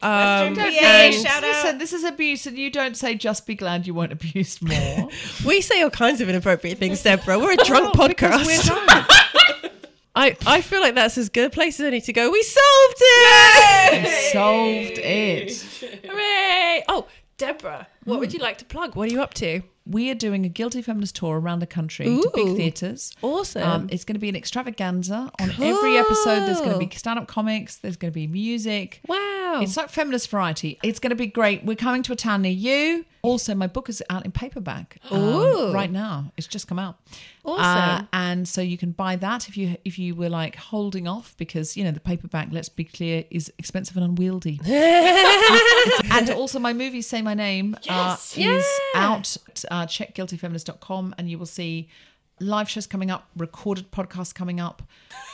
Um, Western PA, and shout out. Listen, this is abuse, and you don't say just be glad you weren't abused more. we say all kinds of inappropriate things, Deborah. We're a drunk Well, because podcast. we're drunk. I, I feel like that's as good a place as any to go. We solved it! Solved it. Hooray! Oh, Deborah, what would you like to plug? What are you up to? We are doing a Guilty Feminist tour around the country to big theatres. Awesome. Um, it's going to be an extravaganza. On every episode, there's going to be stand up comics, there's going to be music. wow. It's like feminist variety. It's going to be great. We're coming to a town near you. Also, my book is out in paperback um, right now. It's just come out. Awesome. Uh, and so you can buy that if you if you were like holding off because you know the paperback. Let's be clear, is expensive and unwieldy. and also, my movie "Say My Name" uh, is Yeah. out. Uh, check guiltyfeminist.com and you will see live shows coming up, recorded podcasts coming up.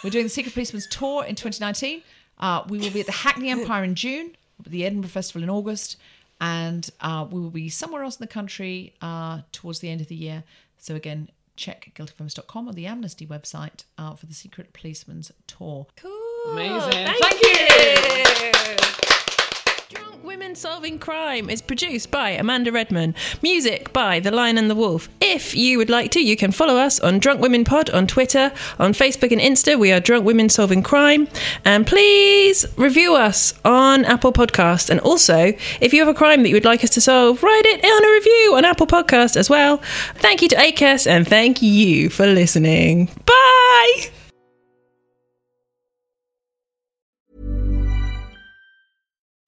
We're doing the Secret Policeman's tour in 2019. Uh, we will be at the Hackney Empire in June, the Edinburgh Festival in August, and uh, we will be somewhere else in the country uh, towards the end of the year. So again, check guiltyfeminist.com or the Amnesty website uh, for the Secret Policeman's tour. Cool. Amazing. Thank, Thank you. Drunk Women Solving Crime is produced by Amanda Redman. Music by The Lion and the Wolf. If you would like to, you can follow us on Drunk Women Pod on Twitter, on Facebook and Insta. We are Drunk Women Solving Crime. And please review us on Apple Podcast. And also, if you have a crime that you would like us to solve, write it on a review on Apple Podcast as well. Thank you to ACAS and thank you for listening. Bye.